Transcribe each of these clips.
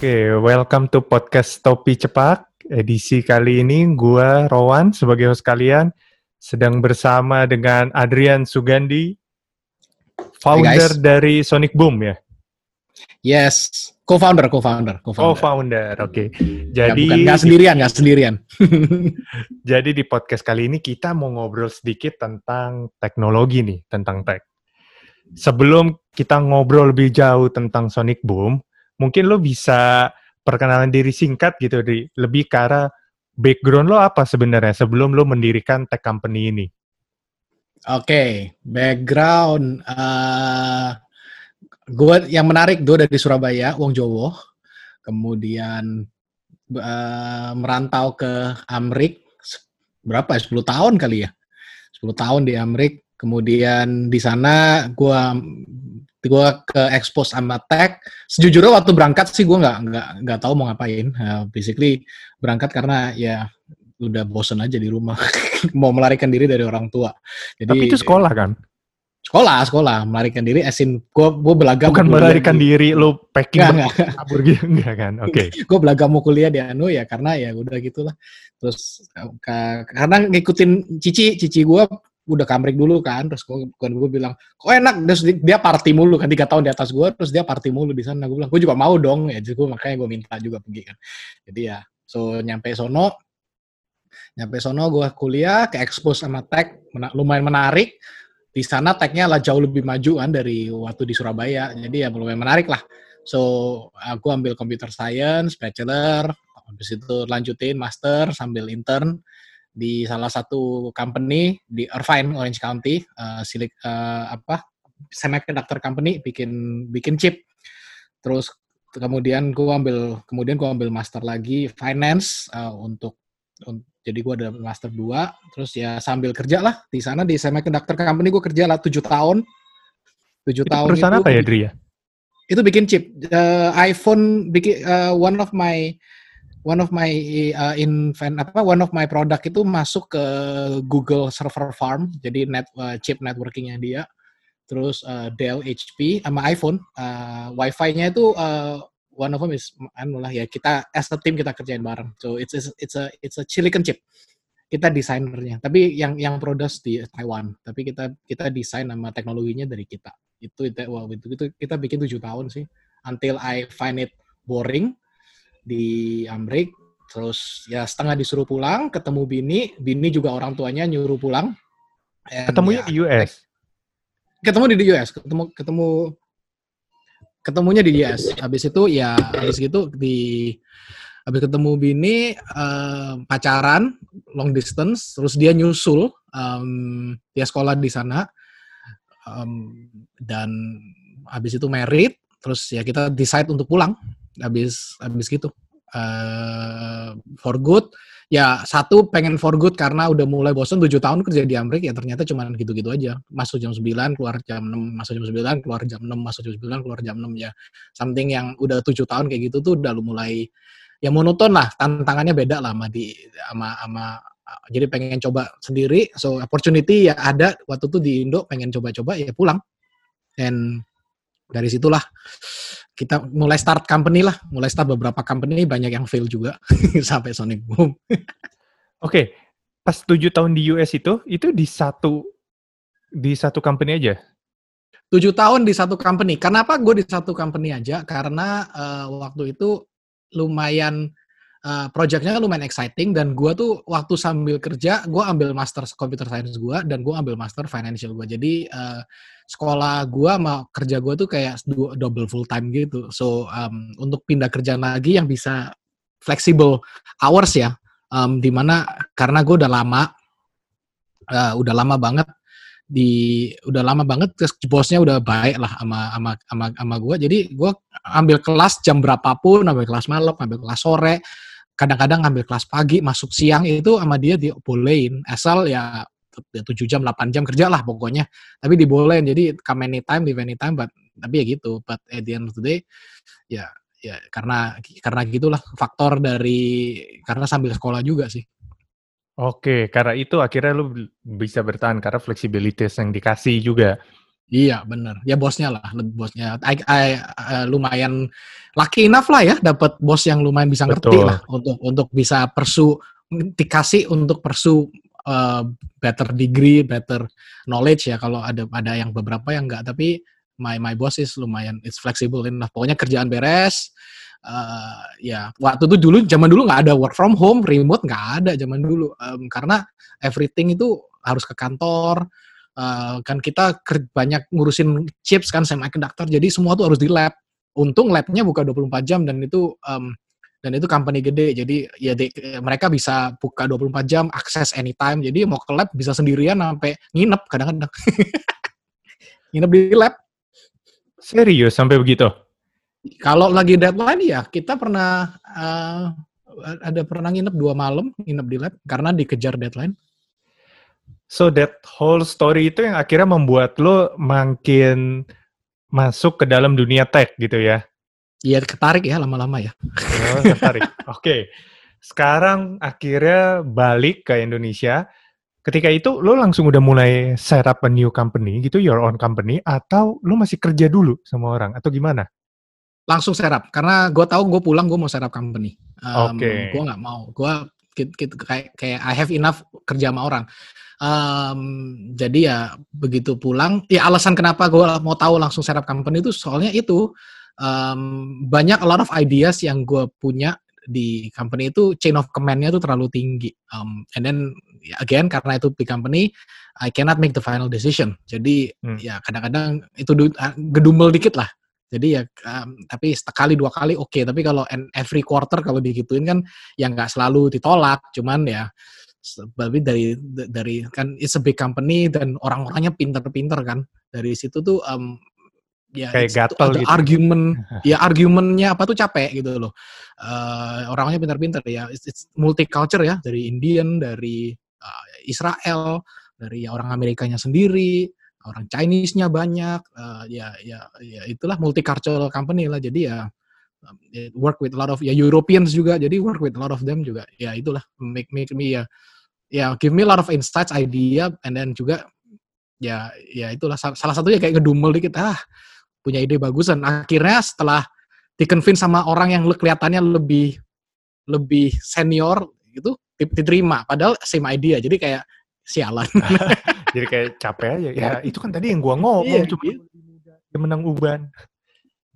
Oke, welcome to podcast Topi Cepat. Edisi kali ini gua Rowan sebagai host kalian sedang bersama dengan Adrian Sugandi, founder dari Sonic Boom ya. Yes, co-founder, co-founder, co-founder. Co-founder, oke. Okay. Ya, jadi nggak sendirian, nggak sendirian. jadi di podcast kali ini kita mau ngobrol sedikit tentang teknologi nih, tentang tech. Sebelum kita ngobrol lebih jauh tentang Sonic Boom, mungkin lo bisa perkenalan diri singkat gitu di lebih ke arah background lo apa sebenarnya sebelum lo mendirikan tech company ini? Oke, okay, background uh, eh, gue yang menarik gue dari Surabaya, Wong Jowo, kemudian uh, merantau ke Amrik berapa? 10 ya? tahun kali ya, 10 tahun di Amrik. Kemudian di sana gue gue ke expose sama tech sejujurnya waktu berangkat sih gue nggak nggak nggak tahu mau ngapain. Uh, basically berangkat karena ya udah bosen aja di rumah. Mau melarikan diri dari orang tua. Jadi tapi itu sekolah kan? Sekolah sekolah. Melarikan diri asin gue gue belaga bukan melarikan di, diri lo packing nggak, kabur gitu. Enggak kan? Oke. Okay. gue belaga mau kuliah di anu ya karena ya udah gitulah. Terus karena ngikutin cici cici gue udah kamrik dulu kan terus gue gue bilang kok enak? Terus dia party mulu kan tiga tahun di atas gue terus dia party mulu di sana. Gue bilang gue juga mau dong. Ya jadi gue makanya gue minta juga pergi kan. Jadi ya so nyampe sono nyampe sono gue kuliah ke expose sama tech mena lumayan menarik. Di sana technya lah jauh lebih maju kan dari waktu di Surabaya. Jadi ya lumayan menarik lah. So aku ambil computer science bachelor habis itu lanjutin master sambil intern di salah satu company di Irvine Orange County uh, silik uh, apa semiconductor company bikin bikin chip. Terus kemudian gua ambil kemudian gua ambil master lagi finance uh, untuk un, jadi gua ada master 2 terus ya sambil kerja lah di sana di semiconductor company gua kerja lah tujuh tahun. Tujuh tahun perusahaan itu, apa ya Dri ya? Itu bikin chip. Uh, iPhone bikin uh, one of my one of my uh, invent apa one of my product itu masuk ke Google Server Farm jadi net uh, chip networkingnya dia. Terus uh, Dell HP sama iPhone. Uh, WiFi-nya itu uh, one of them is anu lah ya kita as a team kita kerjain bareng. So it's it's, it's a it's a silicon chip. Kita desainernya tapi yang yang produce di Taiwan. Tapi kita kita desain nama teknologinya dari kita. Itu itu, itu, itu kita bikin tujuh tahun sih. Until I find it boring di Amrik terus ya setengah disuruh pulang ketemu bini bini juga orang tuanya nyuruh pulang. Ketemunya ya, di US ketemu di US ketemu ketemu ketemunya di US habis itu ya habis gitu di habis ketemu bini uh, pacaran long distance terus dia nyusul um, dia sekolah di sana. Um, dan habis itu merit terus ya kita decide untuk pulang habis habis gitu. Uh, for good. Ya satu pengen for good karena udah mulai bosan tujuh tahun kerja di Amerika ya ternyata cuma gitu-gitu aja. Masuk jam 9 keluar jam 6 masuk jam 9 keluar jam 6 masuk jam 9 keluar jam 6 ya. Something yang udah tujuh tahun kayak gitu tuh udah mulai ya monoton lah tantangannya beda lah sama di sama sama jadi pengen coba sendiri. So opportunity ya ada waktu itu di Indo pengen coba-coba ya pulang. Dan dari situlah kita mulai start company lah, mulai start beberapa company banyak yang fail juga sampai Sonic Boom. Oke, okay. pas tujuh tahun di US itu, itu di satu di satu company aja? Tujuh tahun di satu company. Kenapa gue di satu company aja? Karena uh, waktu itu lumayan uh, projectnya lumayan exciting dan gue tuh waktu sambil kerja gue ambil master computer science gue dan gue ambil master financial gue. Jadi uh, sekolah gue sama kerja gue tuh kayak double full time gitu. So um, untuk pindah kerja lagi yang bisa flexible hours ya, um, di mana karena gue udah lama, uh, udah lama banget di udah lama banget terus bosnya udah baik lah sama sama sama, sama gue jadi gue ambil kelas jam berapapun ambil kelas malam ambil kelas sore kadang-kadang ambil kelas pagi masuk siang itu sama dia dibolehin. Asal ya ya tujuh jam 8 jam kerja lah pokoknya. Tapi dibolehin jadi come anytime leave anytime but tapi ya gitu. But at the end of the day ya ya karena karena gitulah faktor dari karena sambil sekolah juga sih. Oke, karena itu akhirnya lu bisa bertahan karena fleksibilitas yang dikasih juga. Iya bener, ya bosnya lah, bosnya. I, I, uh, lumayan lucky enough lah ya, dapat bos yang lumayan bisa ngerti Betul. lah untuk untuk bisa persu dikasih untuk persu uh, better degree, better knowledge ya. Kalau ada ada yang beberapa yang enggak, tapi my my boss is lumayan, it's flexible enough. Pokoknya kerjaan beres, uh, ya waktu itu dulu zaman dulu nggak ada work from home, remote nggak ada zaman dulu, um, karena everything itu harus ke kantor uh, kan kita banyak ngurusin chips kan semiconductor jadi semua tuh harus di lab. Untung labnya buka 24 jam dan itu um, dan itu company gede. Jadi ya de, mereka bisa buka 24 jam akses anytime. Jadi mau ke lab bisa sendirian sampai nginep kadang-kadang. Nginep di lab. Serius sampai begitu? Kalau lagi deadline ya kita pernah uh, ada pernah nginep dua malam nginep di lab karena dikejar deadline So that whole story itu yang akhirnya membuat lo makin masuk ke dalam dunia tech gitu ya? Iya ketarik ya lama-lama ya. Oh, ketarik. Oke. Okay. Sekarang akhirnya balik ke Indonesia. Ketika itu lo langsung udah mulai set up a new company gitu, your own company, atau lo masih kerja dulu sama orang, atau gimana? Langsung set up, karena gue tahu gue pulang gue mau set up company. Um, Oke. Okay. Gue nggak mau, gue kayak kayak I have enough kerja sama orang. Um, jadi ya begitu pulang, ya alasan kenapa gue mau tahu langsung setup company itu soalnya itu um, banyak a lot of ideas yang gue punya di company itu chain of command-nya itu terlalu tinggi. Um, and then again karena itu big company, I cannot make the final decision. Jadi hmm. ya kadang-kadang itu gedumel dikit lah. Jadi ya um, tapi sekali dua kali oke, okay. tapi kalau every quarter kalau digituin kan yang nggak selalu ditolak, cuman ya tapi dari dari kan it's a big company dan orang-orangnya pinter-pinter kan. Dari situ tuh um, ya kayak gatel gitu. argumen ya argumennya apa tuh capek gitu loh. Uh, orangnya pinter-pinter ya it's, it's multicultural ya dari Indian dari uh, Israel dari ya, orang Amerikanya sendiri orang Chinese-nya banyak uh, ya ya ya itulah multicultural company lah. Jadi ya um, work with a lot of ya Europeans juga. Jadi work with a lot of them juga. Ya itulah. Make make me ya ya give me a lot of insights, idea, and then juga ya ya itulah. Salah satunya kayak ngedumel dikit ah punya ide bagusan. Akhirnya setelah dikonvince sama orang yang kelihatannya lebih lebih senior gitu diterima. Padahal same idea. Jadi kayak sialan. Jadi kayak capek aja. Ya itu kan tadi yang gua ngomong iya, cuma iya. menang uban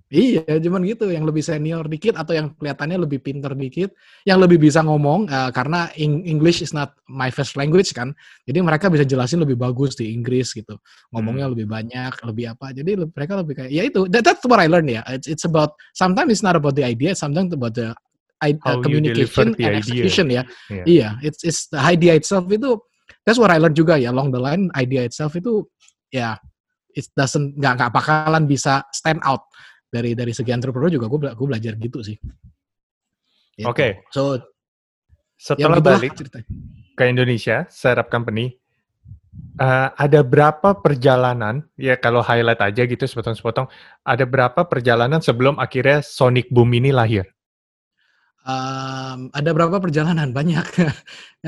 Iya, cuman gitu, yang lebih senior dikit atau yang kelihatannya lebih pinter dikit, yang lebih bisa ngomong uh, karena English is not my first language kan. Jadi mereka bisa jelasin lebih bagus di Inggris gitu. Ngomongnya hmm. lebih banyak, lebih apa. Jadi mereka lebih kayak ya itu that, that's what I learned ya. It's, it's about sometimes it's not about the idea, sometimes about the uh, communication and execution ya. Yeah. Iya, it's it's the idea itself itu that's what I learned juga ya along the line idea itself itu ya yeah, it doesn't nggak nggak bakalan bisa stand out dari dari segi entrepreneur juga gue gue belajar gitu sih. Gitu. Oke. Okay. So setelah ya balik ke Indonesia, startup company, uh, ada berapa perjalanan? Ya kalau highlight aja gitu sepotong-sepotong. Ada berapa perjalanan sebelum akhirnya Sonic Boom ini lahir? Um, ada berapa perjalanan? Banyak.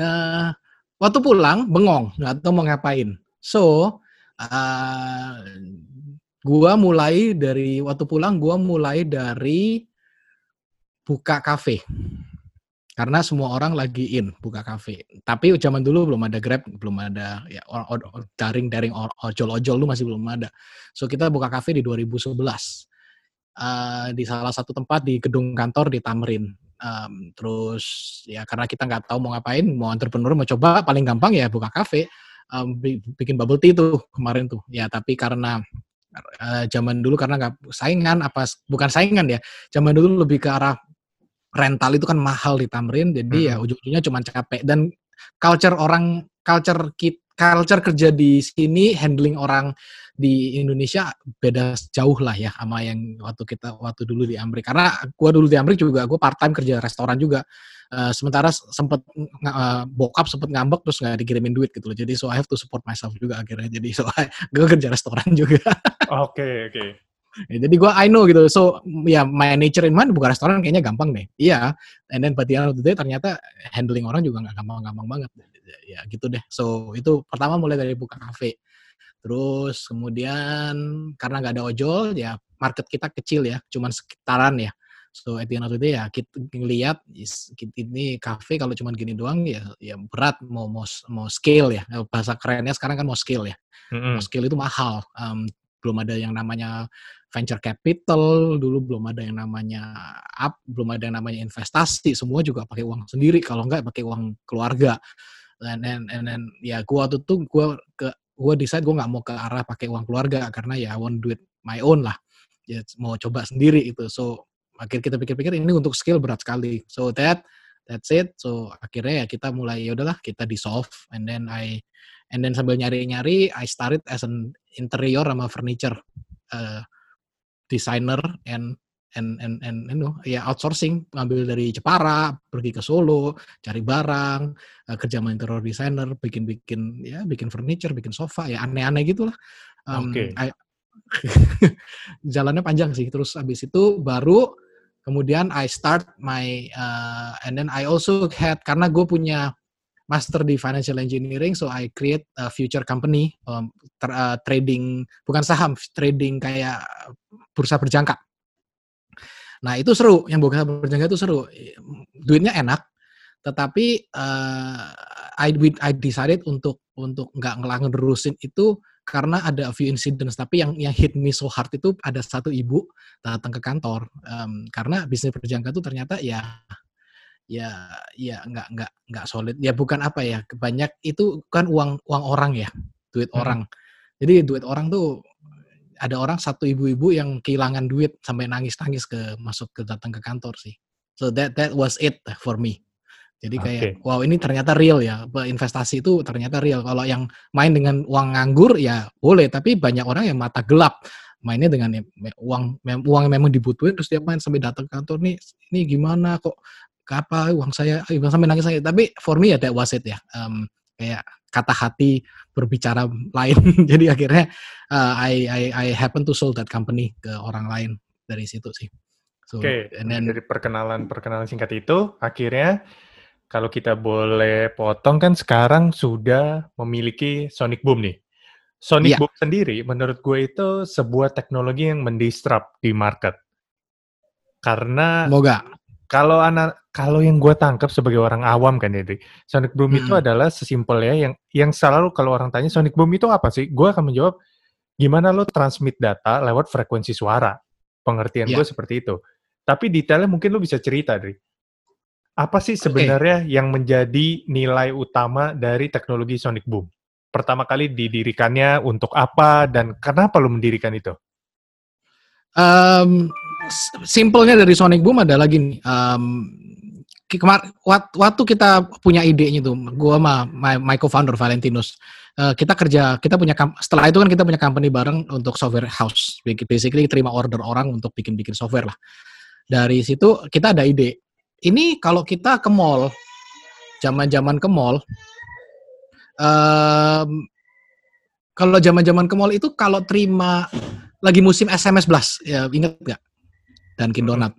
uh, waktu pulang bengong, nggak tahu mau ngapain. So uh, Gua mulai dari waktu pulang gua mulai dari buka kafe. Karena semua orang lagi in buka kafe. Tapi zaman dulu belum ada Grab, belum ada ya daring daring ojol-ojol lu masih belum ada. So kita buka kafe di 2011. Uh, eh, di salah satu tempat di gedung kantor di Tamrin. Um, terus ya karena kita nggak tahu mau ngapain, mau entrepreneur mau coba paling gampang ya buka kafe, um, bikin bubble tea tuh kemarin tuh. Ya tapi karena uh, zaman dulu karena nggak saingan apa bukan saingan ya zaman dulu lebih ke arah rental itu kan mahal di Tamrin jadi ya hmm. ya ujung-ujungnya cuma capek dan culture orang culture kit culture kerja di sini handling orang di Indonesia beda jauh lah ya sama yang waktu kita waktu dulu di Amrik karena gua dulu di Amrik juga gue part time kerja restoran juga uh, sementara sempet uh, bokap sempet ngambek terus nggak dikirimin duit gitu loh jadi so I have to support myself juga akhirnya jadi so gue kerja restoran juga oke oke okay. Ya, jadi gue I know gitu. So ya yeah, my nature in mind buka restoran kayaknya gampang deh. Iya. Yeah. And then but the end of the day ternyata handling orang juga nggak gampang-gampang banget. Ya gitu deh. So itu pertama mulai dari buka kafe. Terus kemudian karena nggak ada ojol, ya market kita kecil ya, cuman sekitaran ya. So at the end of the day ya kita ngelihat ini cafe kalau cuma gini doang ya ya berat mau mau mau scale ya bahasa kerennya sekarang kan mau scale ya. Mm-hmm. Mau scale itu mahal. Um, belum ada yang namanya venture capital, dulu belum ada yang namanya up, belum ada yang namanya investasi, semua juga pakai uang sendiri kalau enggak pakai uang keluarga. Dan and, and, and ya gua waktu itu gua ke gua decide gua nggak mau ke arah pakai uang keluarga karena ya I want do it my own lah. Ya mau coba sendiri itu. So akhir kita pikir-pikir ini untuk skill berat sekali. So that that's it. So akhirnya ya kita mulai ya udahlah kita dissolve and then I and then sambil nyari-nyari I started as an interior sama furniture uh, designer and and and and you know, ya outsourcing ngambil dari Jepara pergi ke Solo cari barang uh, kerja sama interior designer bikin-bikin ya bikin furniture bikin sofa ya aneh-aneh gitulah um, okay. jalannya panjang sih terus abis itu baru kemudian I start my uh, and then I also had karena gue punya master di financial engineering so I create a future company um, tra uh, trading bukan saham trading kayak bursa berjangka nah itu seru. Yang bursa berjangka itu seru. Duitnya enak tetapi uh, I I decided untuk untuk nggak ngelangerusin itu karena ada a few incidents. Tapi yang yang hit me so hard itu ada satu ibu datang ke kantor um, karena bisnis berjangka itu ternyata ya ya ya nggak nggak nggak solid. Ya bukan apa ya banyak itu kan uang uang orang ya duit hmm. orang. Jadi duit orang tuh ada orang satu ibu-ibu yang kehilangan duit sampai nangis-nangis ke masuk ke datang ke kantor sih. So that that was it for me. Jadi kayak okay. wow ini ternyata real ya. Investasi itu ternyata real. Kalau yang main dengan uang nganggur ya boleh, tapi banyak orang yang mata gelap mainnya dengan uang uang yang memang dibutuhin terus dia main sampai datang ke kantor nih ini gimana kok? Apa uang saya? Uang sampai nangis saya tapi for me ya that was it ya. Um, kayak kata hati berbicara lain jadi akhirnya uh, I, I I happen to sold that company ke orang lain dari situ sih. So, Oke, okay. dari perkenalan perkenalan singkat itu akhirnya kalau kita boleh potong kan sekarang sudah memiliki Sonic Boom nih. Sonic yeah. Boom sendiri menurut gue itu sebuah teknologi yang mendisrupt di market. Karena Moga. kalau anak kalau yang gue tangkap sebagai orang awam kan jadi Sonic Boom hmm. itu adalah sesimpel ya yang yang selalu kalau orang tanya Sonic Boom itu apa sih? Gue akan menjawab gimana lo transmit data lewat frekuensi suara. Pengertian yeah. gue seperti itu. Tapi detailnya mungkin lo bisa cerita, Dri. Apa sih sebenarnya okay. yang menjadi nilai utama dari teknologi Sonic Boom? Pertama kali didirikannya untuk apa dan kenapa lo mendirikan itu? Um, simpelnya dari Sonic Boom adalah gini. Um, kemar waktu kita punya idenya tuh, gue sama my, my co-founder Valentinus, uh, kita kerja, kita punya setelah itu kan kita punya company bareng untuk software house, basically terima order orang untuk bikin-bikin software lah. Dari situ kita ada ide, ini kalau kita ke mall, zaman-zaman ke mall, um, kalau zaman-zaman ke mall itu kalau terima lagi musim SMS blast, ya inget nggak? Dunkin Donut.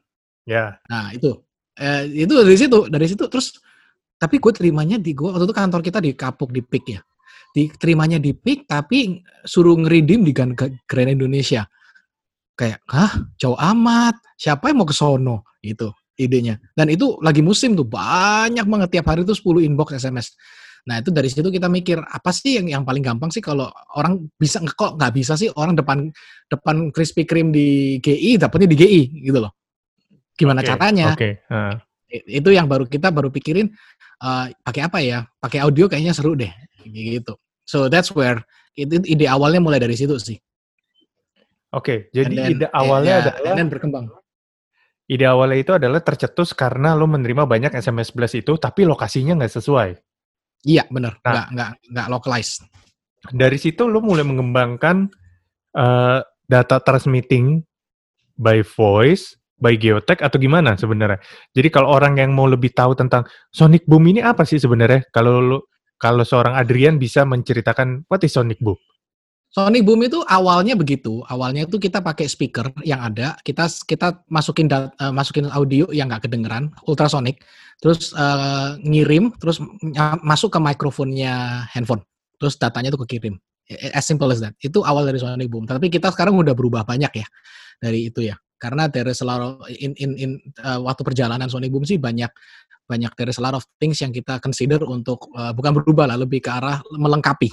Ya. Yeah. Nah itu, eh, itu dari situ, dari situ terus. Tapi gue terimanya di gue waktu itu kantor kita di Kapuk di Pik ya. Diterimanya di Pik tapi suruh ngeridim di Grand Indonesia. Kayak, hah jauh amat. Siapa yang mau ke sono? Itu idenya. Dan itu lagi musim tuh banyak banget tiap hari tuh 10 inbox SMS. Nah itu dari situ kita mikir apa sih yang yang paling gampang sih kalau orang bisa kok nggak bisa sih orang depan depan Krispy Kreme di GI dapatnya di GI gitu loh. Gimana okay, caranya? Okay. Uh. Itu yang baru kita baru pikirin uh, pakai apa ya? Pakai audio kayaknya seru deh gitu. So that's where itu ide awalnya mulai dari situ sih. Oke, okay, jadi then, ide awalnya ya, adalah dan berkembang Ide awalnya itu adalah tercetus karena lo menerima banyak SMS blast itu, tapi lokasinya nggak sesuai. Iya, benar. Nah, nggak, nggak, nggak localized. Dari situ lo mulai mengembangkan uh, data transmitting by voice, by geotech, atau gimana sebenarnya? Jadi kalau orang yang mau lebih tahu tentang Sonic Boom ini apa sih sebenarnya? Kalau lo, kalau seorang Adrian bisa menceritakan what is Sonic Boom? Sony Boom itu awalnya begitu. Awalnya itu kita pakai speaker yang ada, kita kita masukin dat, uh, masukin audio yang nggak kedengeran, ultrasonic, terus uh, ngirim, terus masuk ke mikrofonnya handphone, terus datanya tuh kekirim. As simple as that. Itu awal dari Sonic Boom. Tapi kita sekarang udah berubah banyak ya dari itu ya. Karena there is a in, in, in uh, waktu perjalanan Sonic Boom sih banyak banyak there is a lot of things yang kita consider untuk uh, bukan berubah lah, lebih ke arah melengkapi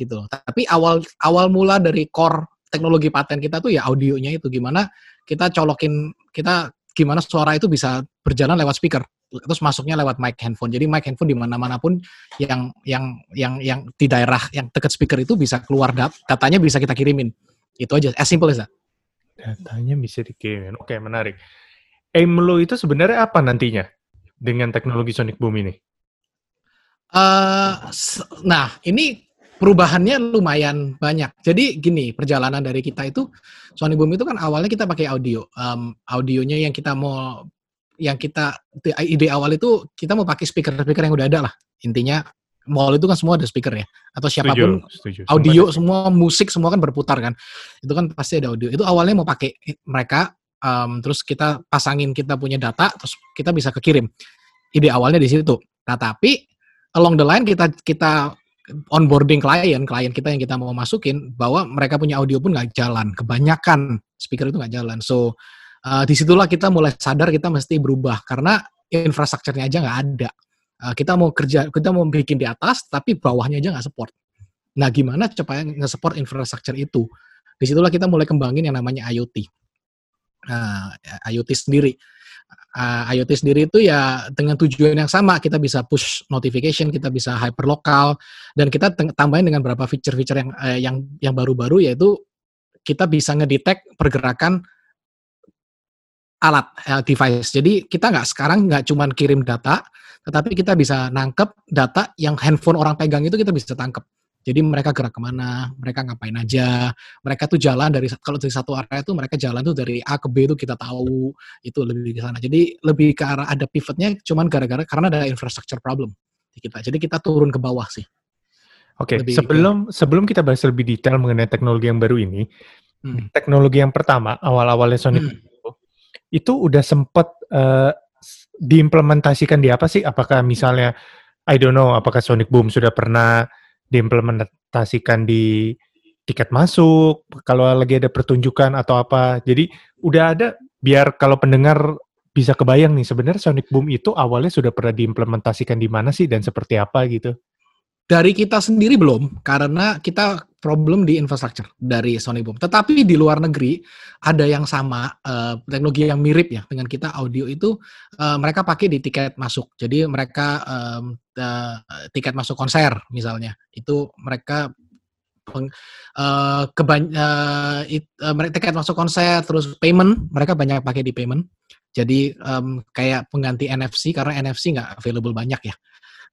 gitu. Tapi awal awal mula dari core teknologi paten kita tuh ya audionya itu gimana kita colokin kita gimana suara itu bisa berjalan lewat speaker terus masuknya lewat mic handphone. Jadi mic handphone di mana-mana pun yang yang yang yang di daerah yang dekat speaker itu bisa keluar dat datanya bisa kita kirimin. Itu aja, as simple as that. Datanya bisa dikirimin. Oke, menarik. Aim lo itu sebenarnya apa nantinya dengan teknologi Sonic Boom ini? Uh, nah, ini perubahannya lumayan banyak. Jadi gini, perjalanan dari kita itu Sonic Boom itu kan awalnya kita pakai audio. Um, audionya yang kita mau yang kita ide awal itu kita mau pakai speaker-speaker yang udah ada lah. Intinya mall itu kan semua ada speaker ya atau siapa pun setuju, setuju. audio semua, musik semua kan berputar kan itu kan pasti ada audio itu awalnya mau pakai mereka um, terus kita pasangin kita punya data terus kita bisa kekirim ide awalnya di situ nah tapi along the line kita kita onboarding klien, klien kita yang kita mau masukin, bahwa mereka punya audio pun nggak jalan. Kebanyakan speaker itu nggak jalan. So, uh, di situlah kita mulai sadar kita mesti berubah, karena infrastrukturnya aja nggak ada. Uh, kita mau kerja, kita mau bikin di atas, tapi bawahnya aja nggak support. Nah, gimana supaya nge-support infrastruktur itu? Di situlah kita mulai kembangin yang namanya IoT. Nah, IoT sendiri uh, IoT sendiri itu ya dengan tujuan yang sama kita bisa push notification, kita bisa hyperlocal dan kita tambahin dengan beberapa feature-feature yang uh, yang yang baru-baru yaitu kita bisa ngedetect pergerakan alat uh, device. Jadi kita nggak sekarang nggak cuma kirim data, tetapi kita bisa nangkep data yang handphone orang pegang itu kita bisa tangkap. Jadi mereka gerak ke mana, mereka ngapain aja, mereka tuh jalan dari kalau dari satu area itu mereka jalan tuh dari A ke B itu kita tahu itu lebih ke sana. Jadi lebih ke arah ada pivotnya, cuman gara-gara karena ada infrastructure problem di kita. Jadi kita turun ke bawah sih. Oke, okay, sebelum ke, sebelum kita bahas lebih detail mengenai teknologi yang baru ini, hmm. teknologi yang pertama awal-awalnya Sonic hmm. itu, itu udah sempat uh, diimplementasikan di apa sih? Apakah misalnya I don't know, apakah Sonic Boom sudah pernah diimplementasikan di tiket masuk, kalau lagi ada pertunjukan atau apa. Jadi udah ada biar kalau pendengar bisa kebayang nih sebenarnya Sonic Boom itu awalnya sudah pernah diimplementasikan di mana sih dan seperti apa gitu. Dari kita sendiri belum, karena kita problem di infrastruktur dari Sonic Boom. Tetapi di luar negeri ada yang sama uh, teknologi yang mirip ya dengan kita audio itu uh, mereka pakai di tiket masuk. Jadi mereka um, uh, tiket masuk konser misalnya itu mereka peng, uh, uh, uh, tiket masuk konser terus payment mereka banyak pakai di payment. Jadi um, kayak pengganti NFC karena NFC nggak available banyak ya.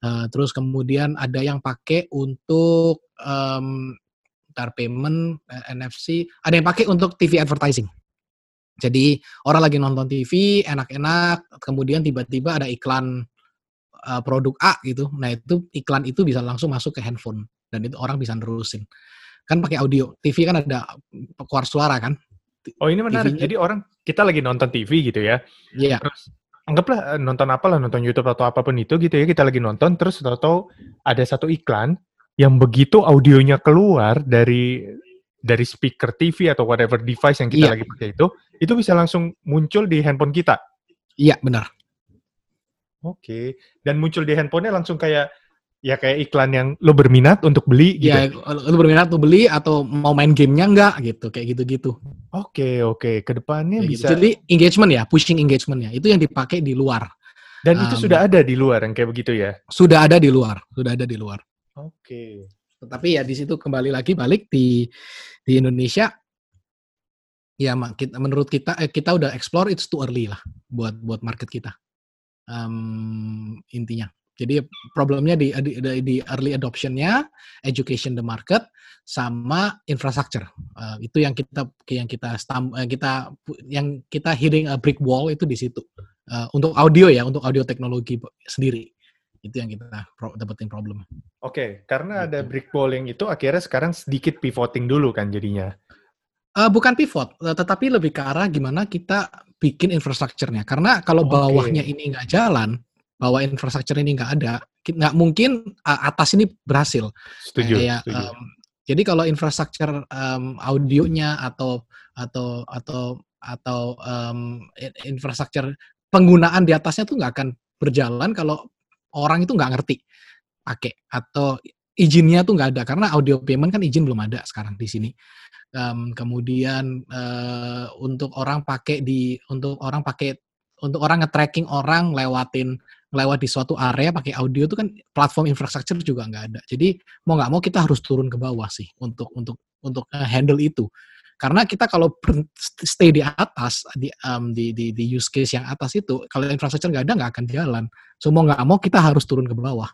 Uh, terus kemudian ada yang pakai untuk um, tar payment, eh, NFC, ada yang pakai untuk TV advertising. Jadi orang lagi nonton TV, enak-enak, kemudian tiba-tiba ada iklan uh, produk A gitu. Nah itu iklan itu bisa langsung masuk ke handphone dan itu orang bisa nerusin. Kan pakai audio. TV kan ada keluar suara kan. Oh ini menarik. Jadi orang kita lagi nonton TV gitu ya. Iya. Yeah. Terus anggaplah eh, nonton apa lah nonton YouTube atau apa pun itu gitu ya kita lagi nonton terus atau ada satu iklan yang begitu audionya keluar dari dari speaker TV atau whatever device yang kita iya. lagi pakai itu itu bisa langsung muncul di handphone kita. Iya benar. Oke dan muncul di handphonenya langsung kayak ya kayak iklan yang lo berminat untuk beli gitu. Ya, lo berminat untuk beli atau mau main gamenya enggak gitu, kayak gitu-gitu. Oke, oke. Ke depannya kayak bisa. Gitu. Jadi engagement ya, pushing engagementnya itu yang dipakai di luar. Dan um, itu sudah ada di luar yang kayak begitu ya? Sudah ada di luar, sudah ada di luar. Oke. Tetapi ya di situ kembali lagi balik di di Indonesia ya kita, menurut kita eh, kita udah explore it's too early lah buat buat market kita um, intinya jadi problemnya di, di, di early adoptionnya, education the market, sama infrastructure. Uh, itu yang kita yang kita uh, kita yang kita hitting a brick wall itu di situ. Uh, untuk audio ya, untuk audio teknologi sendiri itu yang kita pro, dapetin problem. Oke, okay, karena ada gitu. brick yang itu akhirnya sekarang sedikit pivoting dulu kan jadinya. Uh, bukan pivot, tetapi lebih ke arah gimana kita bikin infrastrukturnya. Karena kalau bawahnya okay. ini nggak jalan, bahwa infrastruktur ini nggak ada, nggak mungkin atas ini berhasil. Setuju. Kayak, setuju. Um, Jadi kalau infrastruktur um, audionya atau atau atau atau um, infrastruktur penggunaan di atasnya tuh nggak akan berjalan kalau orang itu nggak ngerti pakai atau izinnya tuh nggak ada karena audio payment kan izin belum ada sekarang di sini. Um, kemudian uh, untuk orang pakai di untuk orang pakai untuk orang nge-tracking orang lewatin lewat di suatu area pakai audio itu kan platform infrastruktur juga nggak ada. Jadi mau nggak mau kita harus turun ke bawah sih untuk untuk untuk handle itu. Karena kita kalau stay di atas di, um, di, di di use case yang atas itu, kalau infrastruktur nggak ada nggak akan jalan. So nggak mau kita harus turun ke bawah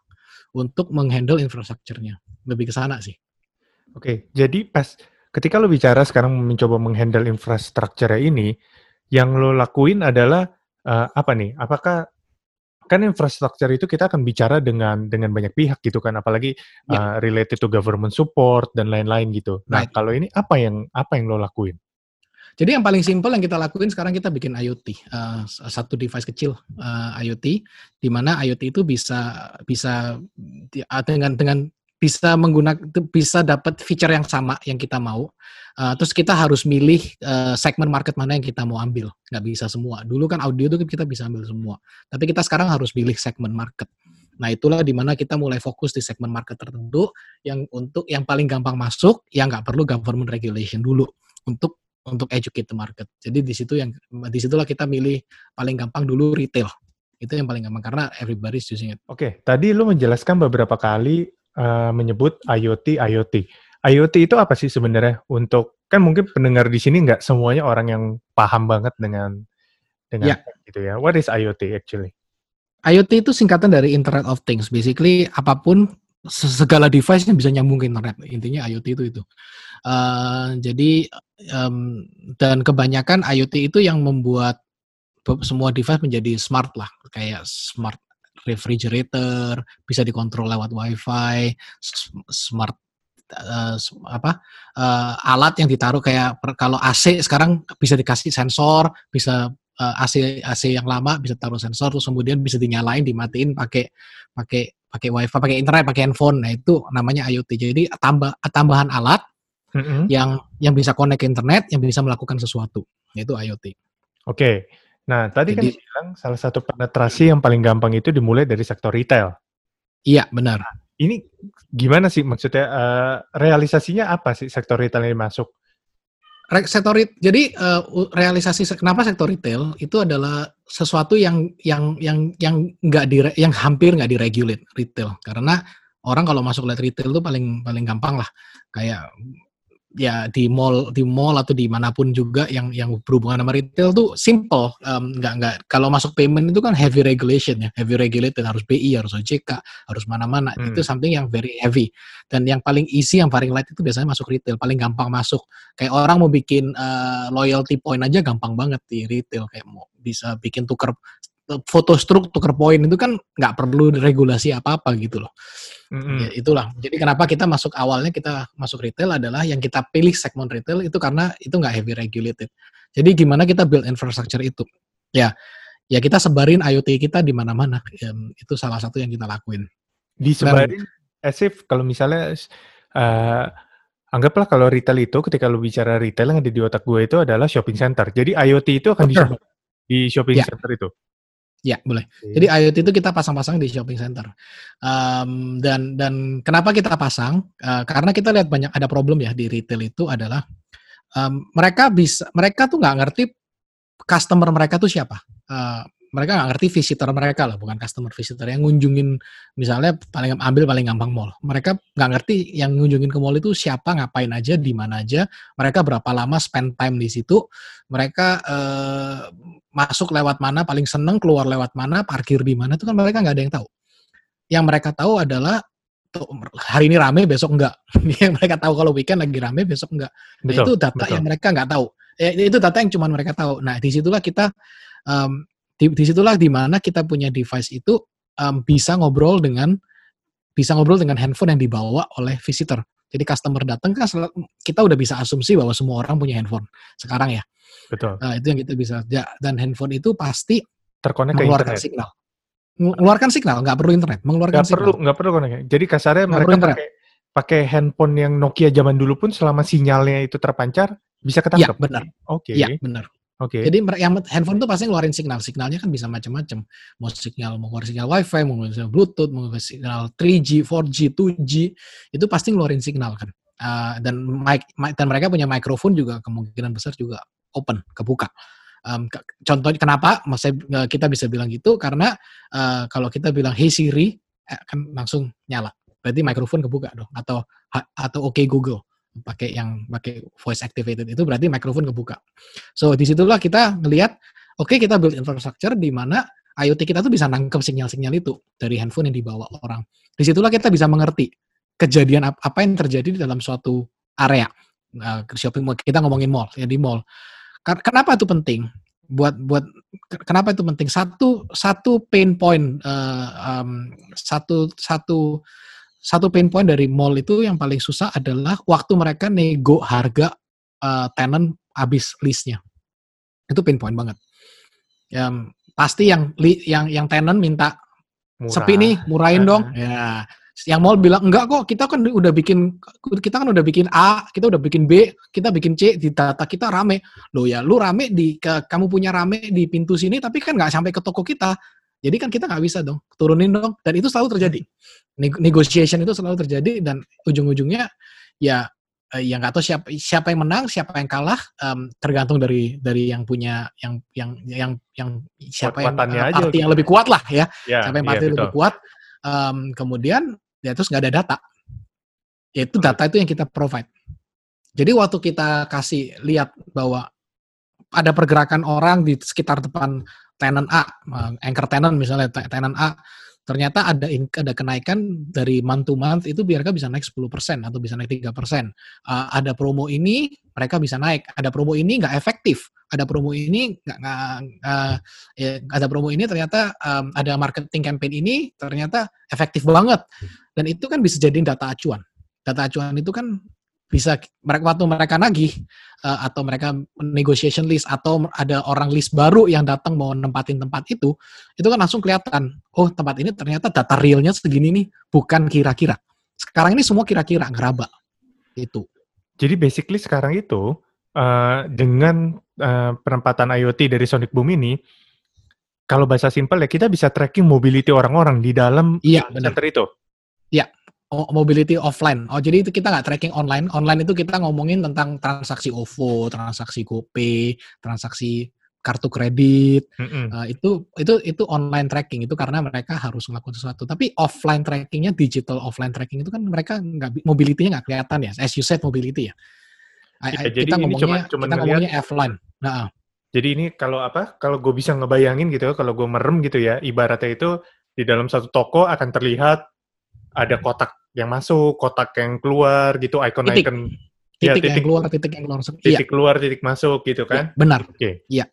untuk menghandle infrastrukturnya. Lebih ke sana sih. Oke, jadi pas ketika lo bicara sekarang mencoba menghandle infrastruktur ini, yang lo lakuin adalah uh, apa nih? Apakah kan infrastruktur itu kita akan bicara dengan dengan banyak pihak gitu kan apalagi yeah. Ya. uh, related to government support dan lain-lain gitu. Nah, right. kalau ini apa yang apa yang lo lakuin? Jadi yang paling simpel yang kita lakuin sekarang kita bikin IoT, uh, eh, satu device kecil uh, IoT, di mana IoT itu bisa bisa dengan dengan bisa menggunakan bisa dapat feature yang sama yang kita mau. Uh, terus kita harus milih uh, segmen market mana yang kita mau ambil. Nggak bisa semua. Dulu kan audio itu kita bisa ambil semua. Tapi kita sekarang harus pilih segmen market. Nah itulah di mana kita mulai fokus di segmen market tertentu yang untuk yang paling gampang masuk, yang nggak perlu government regulation dulu untuk untuk educate the market. Jadi di situ yang di situlah kita milih paling gampang dulu retail. Itu yang paling gampang karena everybody using it. Oke, okay, tadi lu menjelaskan beberapa kali uh, menyebut IoT IoT. IoT itu apa sih sebenarnya? Untuk kan mungkin pendengar di sini nggak semuanya orang yang paham banget dengan dengan yeah. gitu ya. What is IoT actually? IoT itu singkatan dari Internet of Things. Basically apa pun segala device yang bisa nyambung ke internet. Intinya IoT itu itu. Uh, jadi um, dan kebanyakan IoT itu yang membuat semua device menjadi smart lah, kayak smart refrigerator, bisa dikontrol lewat WiFi, smart uh, apa uh, alat yang ditaruh kayak per, kalau AC sekarang bisa dikasih sensor, bisa uh, AC AC yang lama bisa taruh sensor terus kemudian bisa dinyalain, dimatiin pakai pakai pakai WiFi, pakai internet, pakai handphone. Nah, itu namanya IoT. Jadi tambah tambahan alat mm -hmm. yang yang bisa connect ke internet, yang bisa melakukan sesuatu. Yaitu IoT. Oke. Okay. Nah, tadi kan Jadi, kan bilang salah satu penetrasi yang paling gampang itu dimulai dari sektor retail. Iya, benar. Nah, ini gimana sih maksudnya uh, realisasinya apa sih sektor retail ini masuk? Sektor jadi uh, realisasi kenapa sektor retail itu adalah sesuatu yang yang yang yang nggak di yang hampir nggak diregulate retail karena orang kalau masuk lihat retail itu paling paling gampang lah kayak ya di mall di mall atau di mana pun juga yang yang berhubungan sama retail tuh simple um, nggak nggak. Kalau masuk payment itu kan heavy regulation ya heavy regulated harus BI harus OJK harus mana-mana. Hmm. itu something yang very heavy. Dan yang paling easy yang paling light itu biasanya masuk retail paling gampang masuk. Kayak orang mau bikin uh, loyalty point aja gampang banget di retail kayak mau bisa bikin tuker foto struk tuker poin itu kan nggak perlu regulasi apa-apa gitu loh. Mm-hmm. Ya, itulah. Jadi kenapa kita masuk awalnya kita masuk retail adalah yang kita pilih segmen retail itu karena itu nggak heavy regulated. Jadi gimana kita build infrastructure itu? Ya, ya kita sebarin IoT kita di mana-mana. Ya, itu salah satu yang kita lakuin. Disebarin asif kalau misalnya uh, anggaplah kalau retail itu ketika lu bicara retail yang ada di otak gue itu adalah shopping center. Jadi IoT itu akan disebar di shopping ya. center itu. Ya boleh. Jadi IoT itu kita pasang-pasang di shopping center. Um, dan dan kenapa kita pasang? Uh, karena kita lihat banyak ada problem ya di retail itu adalah um, mereka bisa mereka tuh nggak ngerti customer mereka tuh siapa. Uh, mereka nggak ngerti visitor mereka lah, bukan customer visitor yang ngunjungin misalnya paling ambil paling gampang mall. Mereka nggak ngerti yang ngunjungin ke mall itu siapa, ngapain aja, di mana aja, mereka berapa lama spend time di situ, mereka eh, masuk lewat mana, paling seneng keluar lewat mana, parkir di mana itu kan mereka nggak ada yang tahu. Yang mereka tahu adalah hari ini rame, besok enggak. yang mereka tahu kalau weekend lagi rame, besok enggak. Nah, itu data betul. yang mereka nggak tahu. Ya, itu data yang cuma mereka tahu. Nah, di situlah kita um, di, di situlah di mana kita punya device itu um, bisa ngobrol dengan bisa ngobrol dengan handphone yang dibawa oleh visitor. Jadi customer datang kan kita udah bisa asumsi bahwa semua orang punya handphone sekarang ya. Betul. Nah, itu yang kita bisa ya, dan handphone itu pasti terkonek ke internet. signal. Mengeluarkan signal, nggak perlu internet, mengeluarkan nggak signal. perlu nggak perlu konek. Jadi kasarnya nggak mereka pakai pakai handphone yang Nokia zaman dulu pun selama sinyalnya itu terpancar bisa ketangkep. Iya, benar. Oke. Iya, benar. Oke. Jadi mer- yang handphone tuh pasti ngeluarin signal. Signalnya kan bisa macam-macam. Mau signal, mau keluar signal WiFi, mau keluar signal Bluetooth, mau keluar signal 3G, 4G, 2G, itu pasti ngeluarin signal kan. Uh, dan mic, mic- dan mereka punya mikrofon juga kemungkinan besar juga open, kebuka. Um, ke- contohnya kenapa uh, kita bisa bilang gitu karena uh, kalau kita bilang hey Siri eh, kan langsung nyala. Berarti mikrofon kebuka dong atau atau oke Google pakai yang pakai voice activated itu berarti mikrofon kebuka. So di situlah kita ngelihat, oke kita build infrastructure di mana IoT kita tuh bisa nangkep sinyal-sinyal itu dari handphone yang dibawa orang. Di situlah kita bisa mengerti kejadian ap- apa yang terjadi di dalam suatu area. Nah, shopping mall kita ngomongin mall ya di mall. Ken- Kenapa itu penting? Buat buat ke- kenapa itu penting? Satu satu pain point eh, em, satu satu satu pain point dari mall itu yang paling susah adalah waktu mereka nego harga eh, tenant habis listnya. Itu pain point banget. Yang pasti yang li- yang yang tenant minta Murah. sepi nih, murahin Ah. dong. Ya. Yang mall bilang enggak kok, kita kan udah bikin kita kan udah bikin A, kita udah bikin B, kita bikin C di data kita rame. Loh ya, lu rame di ke- kamu punya rame di pintu sini tapi kan nggak sampai ke toko kita. Jadi kan kita nggak bisa dong, turunin dong. Dan itu selalu terjadi. Neg- Negotiation itu selalu terjadi dan ujung-ujungnya ya eh, ya nggak tahu siapa siapa yang menang, siapa yang kalah, em, tergantung dari dari yang punya yang yang yang yang siapa yang Kuat-kuatannya eh, aja gitu. yang lebih kuat lah ya Ya, siapa yang iya, partai lebih betul. kuat em, kemudian ya terus nggak ada data ya itu data itu yang kita provide jadi waktu kita kasih lihat bahwa ada pergerakan orang di sekitar depan tenant A eh, anchor tenant misalnya te- tenant A ternyata ada ada kenaikan dari month to month itu biarkan bisa naik 10% atau bisa naik 3%. Eh, ada promo ini mereka bisa naik, ada promo ini nggak efektif, ada promo ini nggak eh, ya, ada promo ini ternyata em, ada marketing campaign ini ternyata efektif banget. Dan itu kan bisa jadi data acuan. Data acuan itu kan bisa mereka waktu mereka nagih eh, atau mereka negotiation list atau ada orang list baru yang datang mau nempatin tempat itu itu kan langsung kelihatan oh tempat ini ternyata data realnya segini nih bukan kira-kira. Sekarang ini semua kira-kira ngeraba. Itu. Jadi basically sekarang itu eh, dengan eh, penempatan IoT dari Sonic Boom ini, kalau bahasa simpel ya kita bisa tracking mobility orang-orang di dalam iya benar. center itu. Oh, mobility offline. Oh, jadi itu kita nggak tracking online. Online itu kita ngomongin tentang transaksi OVO, transaksi GoPay, transaksi kartu kredit. Mm-mm. Uh, itu itu itu online tracking itu karena mereka harus melakukan sesuatu. Tapi offline trackingnya digital offline tracking itu kan mereka nggak bi- mobility-nya nggak kelihatan ya. As you said mobility ya. I- Iya, I- jadi kita ini ngomongnya cuma- cuma kita ngomongnya offline. Nah, Jadi ini kalau apa? Kalau gue bisa ngebayangin gitu ya, kalau gue merem gitu ya, ibaratnya itu di dalam satu toko akan terlihat ada kotak yang masuk, kotak yang keluar gitu, icon-icon Ya, titik, titik- yang keluar, titik yang keluar. Iya, titik keluar, titik masuk gitu kan. benar. Oke. Iya.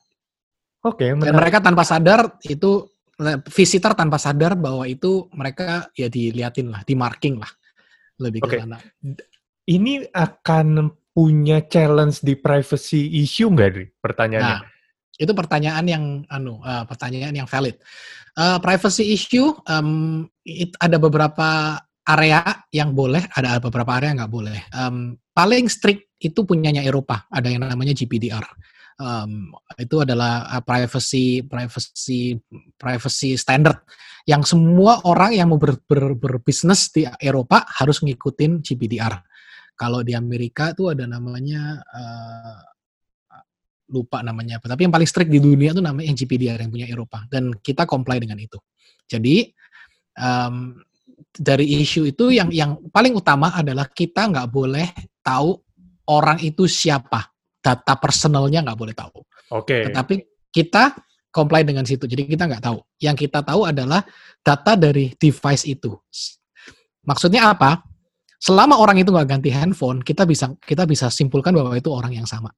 Oke, Dan menarik. mereka tanpa sadar itu visitor tanpa sadar bahwa itu mereka ya diliatin lah, di marking lah. Lebih Oke. ke sana. Ini akan punya challenge di privacy issue nggak, Dri? Pertanyaannya. Nah, itu pertanyaan yang anu, eh, pertanyaan yang valid. Eh, privacy issue em, it- ada beberapa area yang boleh, ada beberapa area yang nggak boleh. Em, paling strict itu punyanya Eropa, ada yang namanya GPDR. Em, itu adalah eh, privacy privacy privacy standard yang semua orang yang mau ber, ber- berbisnis di Eropa harus ngikutin GPDR. Kalau di Amerika itu ada namanya eh, lupa namanya apa. Tapi yang paling strict di dunia itu namanya yang GPDR yang punya Eropa dan kita comply dengan itu. Jadi em, dari isu itu yang yang paling utama adalah kita nggak boleh tahu orang itu siapa, data personalnya nggak boleh tahu. Oke. Tetapi kita comply dengan situ. Jadi kita nggak tahu. Yang kita tahu adalah data dari device itu. Maksudnya apa? Selama orang itu nggak ganti handphone, kita bisa kita bisa simpulkan bahwa itu orang yang sama.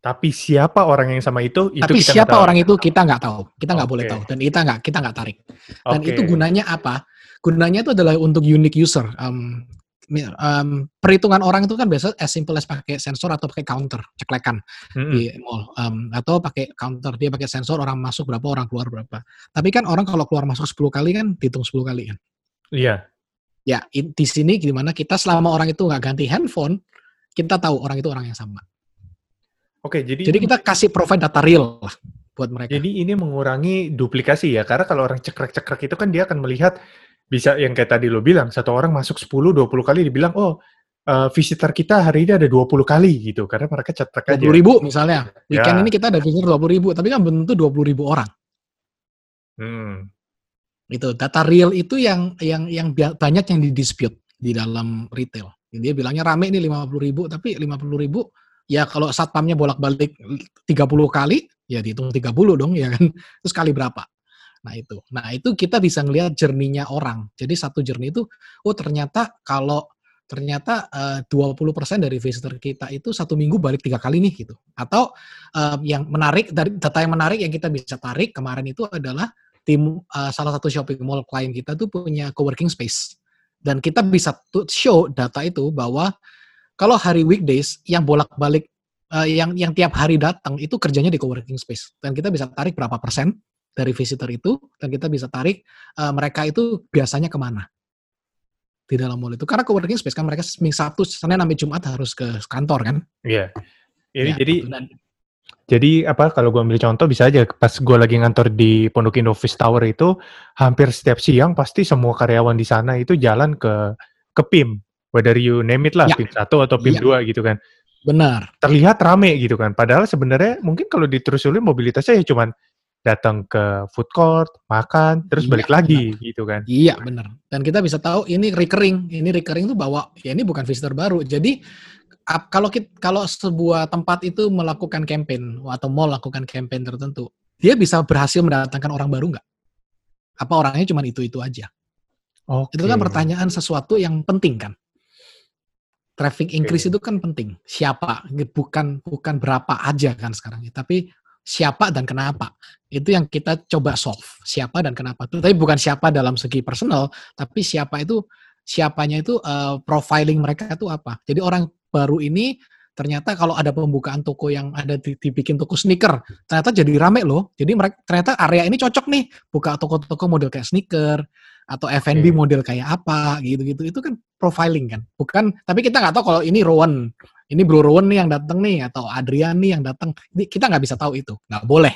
Tapi siapa orang yang sama itu? itu Tapi kita siapa tahu. orang itu kita nggak tahu, kita nggak boleh Oke. tahu, dan kita nggak kita nggak tarik. Dan Oke. itu gunanya apa? Gunanya itu adalah untuk unique user. Um, um, perhitungan orang itu kan biasa as simple as pakai sensor atau pakai counter ceklekan Mm-mm. di mall Um, atau pakai counter dia pakai sensor orang masuk berapa orang keluar berapa. Tapi kan orang kalau keluar masuk 10 kali kan dihitung 10 kali kan. Iya. Ya, in, di sini gimana kita selama orang itu nggak ganti handphone, kita tahu orang itu orang yang sama. Oke, jadi Jadi kita kasih provide data real lah buat mereka. Jadi ini mengurangi duplikasi ya, karena kalau orang cekrek-cekrek itu kan dia akan melihat bisa yang kayak tadi lo bilang, satu orang masuk 10-20 kali dibilang, oh uh, visitor kita hari ini ada 20 kali gitu, karena mereka cekrek aja. 20 ribu misalnya. Weekend Ya. ini kita ada visitor 20 ribu, tapi kan belum tentu 20 ribu orang. Hmm. Itu data real itu yang yang yang banyak yang didispute di dalam retail. Dia bilangnya rame nih 50 ribu, tapi 50 ribu ya kalau satpamnya bolak-balik 30 kali, ya dihitung 30 dong ya kan. Terus kali berapa? Nah itu. Nah itu kita bisa ngelihat jerninya orang. Jadi satu jernih itu, oh ternyata kalau ternyata eh, 20% dari visitor kita itu satu minggu balik tiga kali nih gitu. Atau eh, yang menarik dari data yang menarik yang kita bisa tarik kemarin itu adalah tim uh, salah satu shopping mall klien kita tuh punya coworking space dan kita bisa show data itu bahwa kalau hari weekdays yang bolak-balik uh, yang yang tiap hari datang itu kerjanya di coworking space dan kita bisa tarik berapa persen dari visitor itu dan kita bisa tarik uh, mereka itu biasanya ke mana di dalam mall itu karena coworking space kan mereka Sabtu Senin sampai Jumat harus ke kantor kan Iya. Ini Ya, jadi gitu. Dan- jadi apa kalau gua ambil contoh bisa aja pas gua lagi ngantor di Pondok Indah Office Tower itu hampir setiap siang pasti semua karyawan di sana itu jalan ke ke PIM whether you name it lah Ya. PIM 1 atau PIM Ya. 2 gitu kan. benar Terlihat rame gitu kan. Padahal sebenarnya mungkin kalau diterusulin mobilitasnya ya cuman datang ke food court, makan, terus Iya, balik lagi gitu kan. Iya benar. Dan kita bisa tahu ini recurring. Ini recurring itu bahwa ya ini bukan visitor baru. Jadi ap- kalau kita, kalau sebuah tempat itu melakukan campaign atau mau lakukan campaign tertentu, dia bisa berhasil mendatangkan orang baru nggak? Apa orangnya cuma itu itu aja? Oke. Itu kan pertanyaan sesuatu yang penting kan. Traffic increase Oke. itu kan penting. Siapa? Bukan bukan berapa aja kan sekarang. Tapi siapa dan kenapa. Itu yang kita coba solve. Siapa dan kenapa. Tapi bukan siapa dalam segi personal, tapi siapa itu siapanya itu eh, profiling mereka itu apa. Jadi orang baru ini ternyata kalau ada pembukaan toko yang ada di- dibikin toko sneaker, ternyata jadi rame loh. Jadi mereka ternyata area ini cocok nih buka toko-toko model kayak sneaker atau F&B Oke. model kayak apa gitu-gitu. Itu kan profiling kan. Bukan tapi kita nggak tahu kalau ini Rowan, ini Bro Rowan nih yang datang nih atau Adrian nih yang datang. Ini Kita nggak bisa tahu itu, nggak boleh.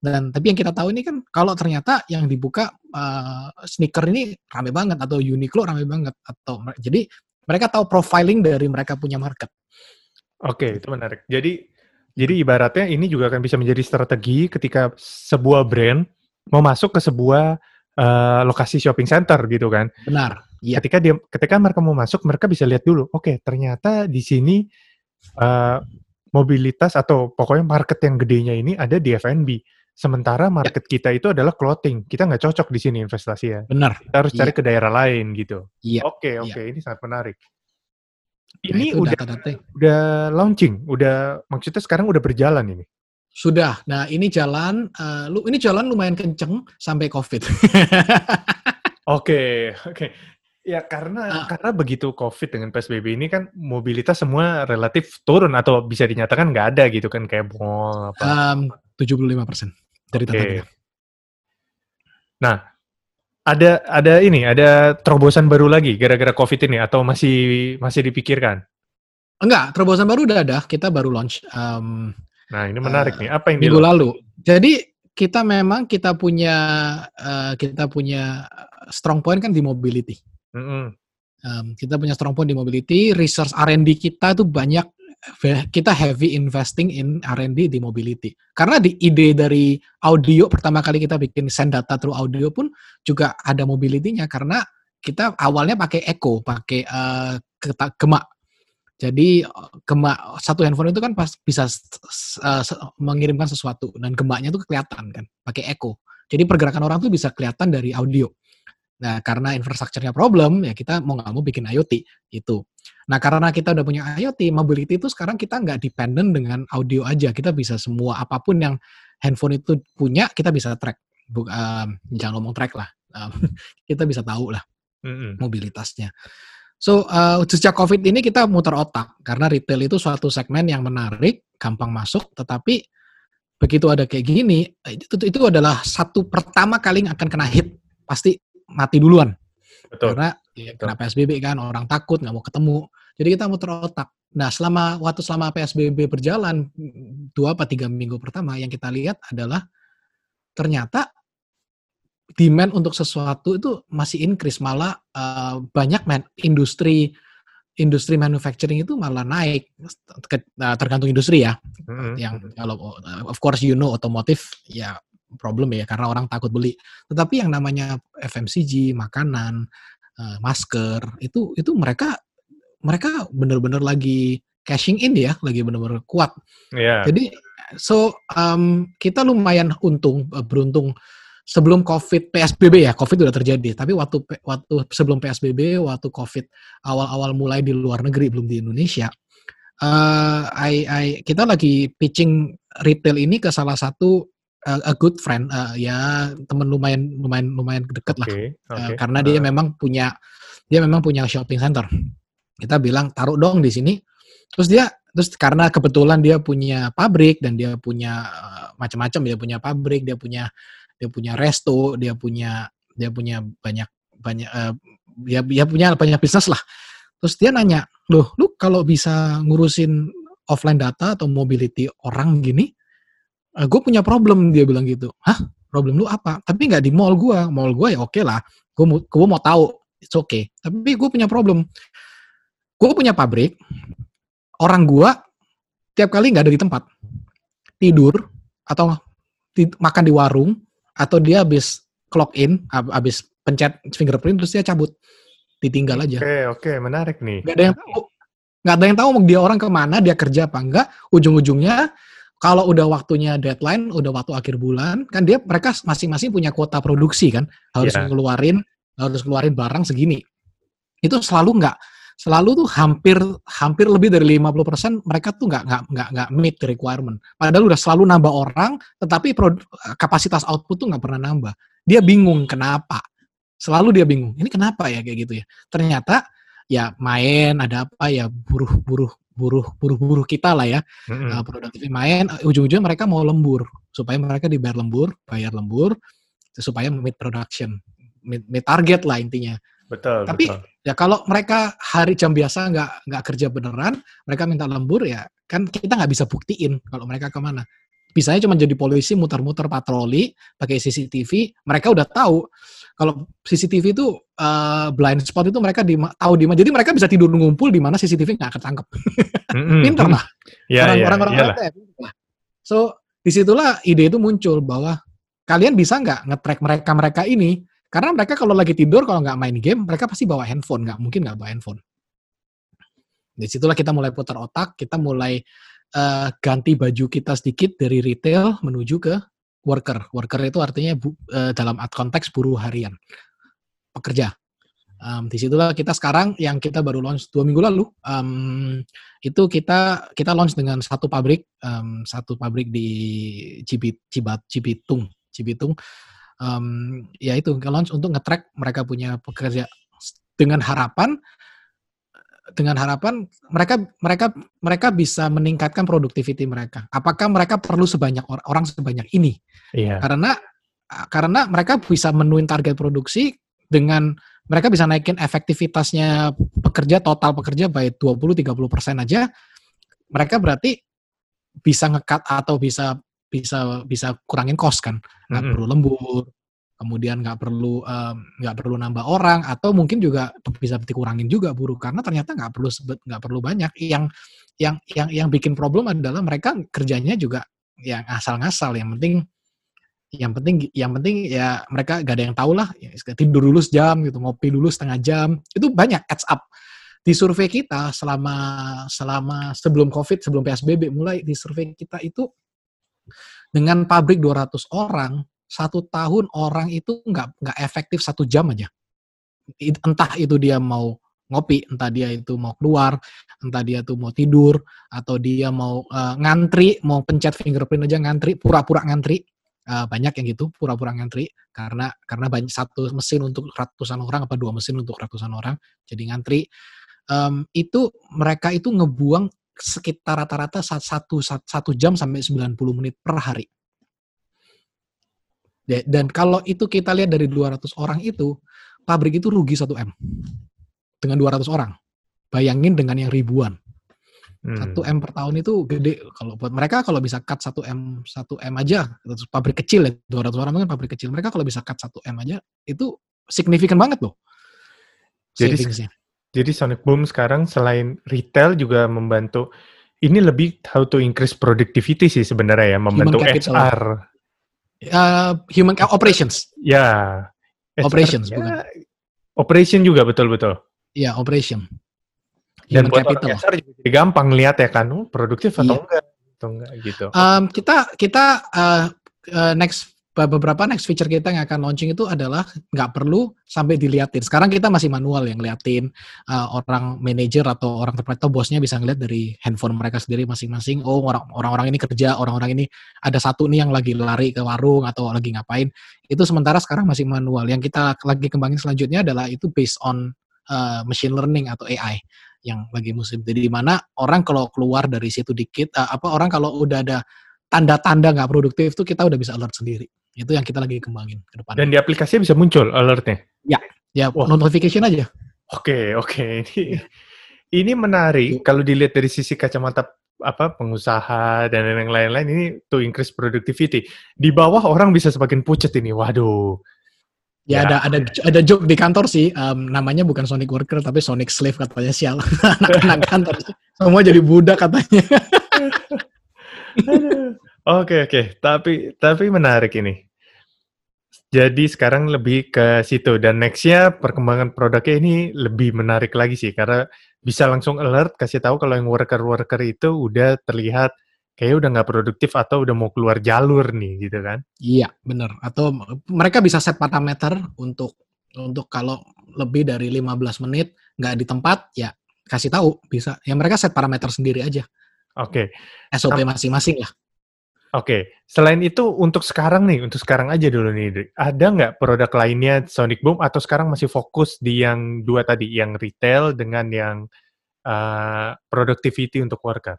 Dan tapi yang kita tahu ini kan kalau ternyata yang dibuka eh, sneaker ini rame banget atau Uniqlo rame banget atau jadi mereka tahu profiling dari mereka punya market. Oke, itu menarik. Jadi jadi ibaratnya ini juga akan bisa menjadi strategi ketika sebuah brand mau masuk ke sebuah eh, lokasi shopping center gitu kan. Benar. Iya. Ketika dia ketika mereka mau masuk, mereka bisa lihat dulu, oke, ternyata di sini eh, mobilitas atau pokoknya market yang gedenya ini ada di F&B. Sementara market kita itu adalah clothing. Kita nggak cocok di sini investasi ya. Benar. Kita harus cari Iya. ke daerah lain gitu. Iya. Oke, Iya. oke, ini sangat menarik. Nah, Ini udah data-data. udah launching, udah maksudnya sekarang udah berjalan ini. Sudah. Nah, ini jalan eh, lu ini jalan lumayan kenceng sampai Covid. Oke, oke. Ya karena Ah. karena begitu COVID dengan PSBB ini kan mobilitas semua relatif turun atau bisa dinyatakan nggak ada gitu kan kayak mall apa. Em, 75% dari Oke. data kita. Nah, ada ada ini, ada terobosan baru lagi gara-gara COVID ini atau masih masih dipikirkan? Enggak, terobosan baru udah ada. Kita baru launch em, Nah, ini menarik Eh, nih. Apa yang minggu lalu. Jadi kita memang kita punya eh, kita punya strong point kan di mobility. Mm-mm. Em, kita punya strong point di mobility. Research R&D kita tuh banyak kita heavy investing in R&D di mobility. Karena di ide dari audio pertama kali kita bikin send data through audio pun juga ada mobility-nya karena kita awalnya pakai echo, pakai eh, keta- gemak. Jadi eh, gemak satu handphone itu kan pas bisa eh, mengirimkan sesuatu dan gemaknya itu kelihatan kan, pakai echo. Jadi pergerakan orang tuh bisa kelihatan dari audio. Nah, karena infrastrukturnya problem, ya kita mau nggak mau bikin IoT itu. Nah, karena kita udah punya IoT, mobility itu sekarang kita nggak dependent dengan audio aja. Kita bisa semua apa pun yang handphone itu punya, kita bisa track. Buk, em, jangan ngomong track lah. Em, kita bisa tahu lah mobilitasnya. So, uh, sejak COVID ini kita muter otak karena retail itu suatu segmen yang menarik, gampang masuk, tetapi begitu ada kayak gini, itu, itu adalah satu pertama kali yang akan kena hit, pasti mati duluan. Betul. Karena Ya, kena PSBB kan, orang takut nggak mau ketemu. Jadi kita muter otak. Nah, selama waktu selama PSBB berjalan dua apa tiga minggu pertama, yang kita lihat adalah ternyata demand untuk sesuatu itu masih increase malah uh, banyak man, industri industri manufacturing itu malah naik nah, tergantung industri ya mm-hmm. yang kalau of course you know otomotif ya problem ya karena orang takut beli tetapi yang namanya FMCG makanan uh, masker itu itu mereka mereka benar-benar lagi cashing in ya lagi benar-benar kuat yeah. jadi so um, kita lumayan untung beruntung sebelum COVID PSBB ya, COVID sudah terjadi. Tapi waktu waktu sebelum PSBB, waktu COVID awal-awal mulai di luar negeri belum di Indonesia, uh, I, I, kita lagi pitching retail ini ke salah satu a good friend, uh, ya teman lumayan lumayan lumayan dekat okay, lah, okay. Uh, karena dia memang punya dia memang punya shopping center. Kita bilang taruh dong di sini. Terus dia terus karena kebetulan dia punya pabrik dan dia punya uh, macam-macam dia punya pabrik dia punya dia punya resto, dia punya dia punya banyak banyak uh, dia dia punya banyak bisnis lah. Terus dia nanya, loh, lu kalau bisa ngurusin offline data atau mobility orang gini, uh, eh, gue punya problem dia bilang gitu. Hah? Problem lu apa? Tapi nggak di mall gue. Mall gue ya oke okay lah. Gue mau gue mau tahu, it's okay. Tapi gue punya problem. Gue punya pabrik, orang gue tiap kali nggak ada di tempat, tidur atau makan di warung atau dia habis clock in, habis pencet fingerprint terus dia cabut, ditinggal aja. Oke, okay, oke, okay, menarik nih. Gak ada yang tahu, gak ada yang tahu dia orang ke mana, dia kerja apa enggak. Ujung-ujungnya kalau udah waktunya deadline, udah waktu akhir bulan, kan dia mereka masing-masing punya kuota produksi kan, harus yeah. ngeluarin harus ngeluarin barang segini. Itu selalu nggak selalu tuh hampir hampir lebih dari 50% mereka tuh nggak nggak nggak nggak meet the requirement. Padahal udah selalu nambah orang, tetapi kapasitas output tuh nggak pernah nambah. Dia bingung kenapa. Selalu dia bingung. Ini kenapa ya kayak gitu ya. Ternyata ya main ada apa ya buruh-buruh buruh buruh-buruh kita lah ya. Mm-hmm. Uh, produktif main ujung-ujungnya mereka mau lembur supaya mereka dibayar lembur, bayar lembur supaya meet production, meet, meet target lah intinya. Betul. Tapi betul. ya kalau mereka hari jam biasa nggak nggak kerja beneran, mereka minta lembur ya kan kita nggak bisa buktiin kalau mereka ke mana. Bisanya cuma jadi polisi muter-muter patroli pakai CCTV. Mereka udah tahu kalau CCTV itu uh, blind spot itu mereka di, tahu di mana. Jadi mereka bisa tidur ngumpul di mana CCTV nggak ketangkep. Mm-hmm. Pinter lah. Yeah, iya, orang-orang yeah, yeah, So di situlah ide itu muncul bahwa kalian bisa nggak ngetrack mereka mereka ini karena mereka kalau lagi tidur, kalau nggak main game, mereka pasti bawa handphone. Nggak mungkin nggak bawa handphone. Di situlah kita mulai putar otak, kita mulai uh, ganti baju kita sedikit dari retail menuju ke worker. Worker itu artinya bu, uh, dalam konteks buruh harian, pekerja. Um, di situlah kita sekarang yang kita baru launch dua minggu lalu um, itu kita kita launch dengan satu pabrik um, satu pabrik di Cibit Cibat Cibitung Cibitung um, ya itu launch untuk nge-track mereka punya pekerja dengan harapan dengan harapan mereka mereka mereka bisa meningkatkan produktiviti mereka. Apakah mereka perlu sebanyak or orang sebanyak ini? Iya. Karena karena mereka bisa menuin target produksi dengan mereka bisa naikin efektivitasnya pekerja total pekerja by 20 30% aja. Mereka berarti bisa ngekat atau bisa bisa bisa kurangin cost kan nggak mm -hmm. perlu lembur kemudian nggak perlu nggak um, perlu nambah orang atau mungkin juga bisa dikurangin juga buruh karena ternyata nggak perlu nggak perlu banyak. Yang yang yang yang bikin problem adalah mereka kerjanya juga yang asal-ngasal. Yang penting yang penting yang penting ya mereka gak ada yang tahu lah ya, tidur dulu sejam gitu ngopi dulu setengah jam. Itu banyak adds up. Di survei kita selama selama sebelum covid sebelum psbb mulai di survei kita itu dengan pabrik 200 orang, satu tahun orang itu nggak nggak efektif satu jam aja. Entah itu dia mau ngopi, entah dia itu mau keluar, entah dia tuh mau tidur, atau dia mau uh, ngantri, mau pencet fingerprint aja ngantri, pura-pura ngantri. Uh, banyak yang gitu, pura-pura ngantri karena karena banyak satu mesin untuk ratusan orang apa dua mesin untuk ratusan orang, jadi ngantri. Um, itu mereka itu ngebuang sekitar rata-rata satu, satu jam sampai 90 menit per hari. Dan kalau itu kita lihat dari 200 orang itu, pabrik itu rugi 1 M dengan 200 orang. Bayangin dengan yang ribuan. Hmm. 1 M per tahun itu gede kalau buat mereka kalau bisa cut 1 M 1 M aja pabrik kecil ya 200 orang kan pabrik kecil mereka kalau bisa cut 1 M aja itu signifikan banget loh Jadi savingsnya. Jadi Sonic Boom sekarang selain retail juga membantu ini lebih how to increase productivity sih sebenarnya ya, membantu. HR. Uh, human operations Ya. HR, Operations, ya, bukan. Operation juga betul-betul. ya operation Dan human buat orang capital HR juga jadi gampang lihat ya kan, oh, produktif atau Iya. enggak, atau enggak gitu. Um, kita kita uh, uh, next beberapa next feature kita yang akan launching itu adalah nggak perlu sampai diliatin. Sekarang kita masih manual yang ngeliatin uh, orang manajer atau orang terpilih atau bosnya bisa ngeliat dari handphone mereka sendiri masing-masing. Oh orang orang-orang ini kerja, orang-orang ini ada satu nih yang lagi lari ke warung atau lagi ngapain. Itu sementara sekarang masih manual. Yang kita lagi kembangin selanjutnya adalah itu based on uh, machine learning atau AI yang lagi musim. Jadi di mana orang kalau keluar dari situ dikit, uh, apa orang kalau udah ada tanda-tanda nggak produktif tuh kita udah bisa alert sendiri. Itu yang kita lagi kembangin ke depan. Dan di aplikasinya bisa muncul alertnya. ya Wah. notification aja. Oke, oke. Ini Iya. ini menarik kalau dilihat dari sisi kacamata apa pengusaha dan yang lain-lain ini to increase productivity. Di bawah orang bisa semakin pucat ini. Waduh. Ya, Ya. ada ada ada joke di kantor sih. em, namanya bukan Sonic Worker tapi Sonic Slave katanya sial. Anak-anak kantor semua jadi budak katanya. Oke, oke. Tapi tapi menarik ini. Jadi sekarang lebih ke situ dan nextnya perkembangan produknya ini lebih menarik lagi sih karena bisa langsung alert kasih tahu kalau yang worker-worker itu udah terlihat kayak udah nggak produktif atau udah mau keluar jalur nih gitu kan. Iya, bener. Atau mereka bisa set parameter untuk untuk kalau lebih dari 15 menit nggak di tempat ya kasih tahu bisa. Ya mereka set parameter sendiri aja. Oke. SOP Sam- masing-masing lah. Oke, selain itu untuk sekarang nih, untuk sekarang aja dulu nih, ada nggak produk lainnya Sonic Boom atau sekarang masih fokus di yang dua tadi, yang retail dengan yang uh, productivity untuk worker?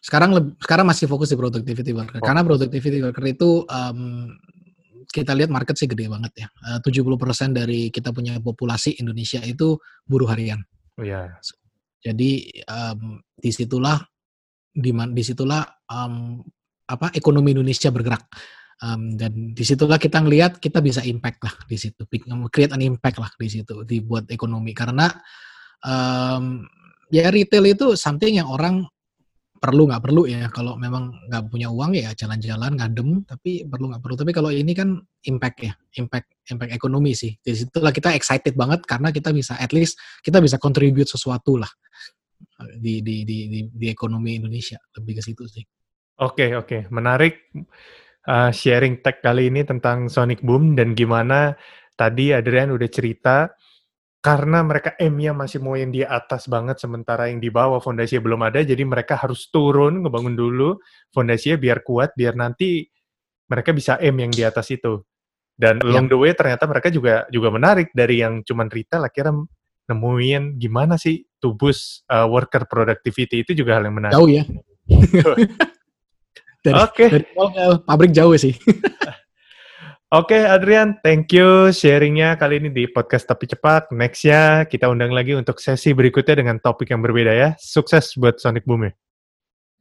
Sekarang sekarang masih fokus di productivity worker. Fokus. Karena productivity worker itu em, kita lihat market sih gede banget ya. Eh, 70% dari kita punya populasi Indonesia itu buruh harian. Oh ya, Jadi em, di situlah di di situlah em, apa ekonomi Indonesia bergerak. Em, dan di situlah kita ngelihat kita bisa impact lah di situ, create an impact lah di situ, dibuat ekonomi. Karena em, ya retail itu something yang orang perlu nggak perlu ya. Kalau memang nggak punya uang ya jalan-jalan ngadem tapi perlu nggak perlu. Tapi kalau ini kan impact ya impact impact ekonomi sih. Di situlah kita excited banget karena kita bisa at least kita bisa contribute sesuatu lah di di di di, di ekonomi Indonesia lebih ke situ sih. Oke oke, menarik uh, sharing tech kali ini tentang Sonic Boom dan gimana tadi Adrian udah cerita karena mereka M-nya masih mau yang di atas banget sementara yang di bawah fondasinya belum ada jadi mereka harus turun ngebangun dulu fondasinya biar kuat biar nanti mereka bisa M yang di atas itu. Dan along the way ternyata mereka juga juga menarik dari yang cuman retail akhirnya nemuin gimana sih to boost uh, worker productivity itu juga hal yang menarik. jauh ya dari, Oke. dari mall ke pabrik jauh sih Oke Adrian, thank you sharingnya kali ini di podcast Tapi Cepat. Nextnya kita undang lagi untuk sesi berikutnya dengan topik yang berbeda ya. Sukses buat Sonic Boom ya.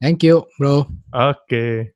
thank you bro Oke.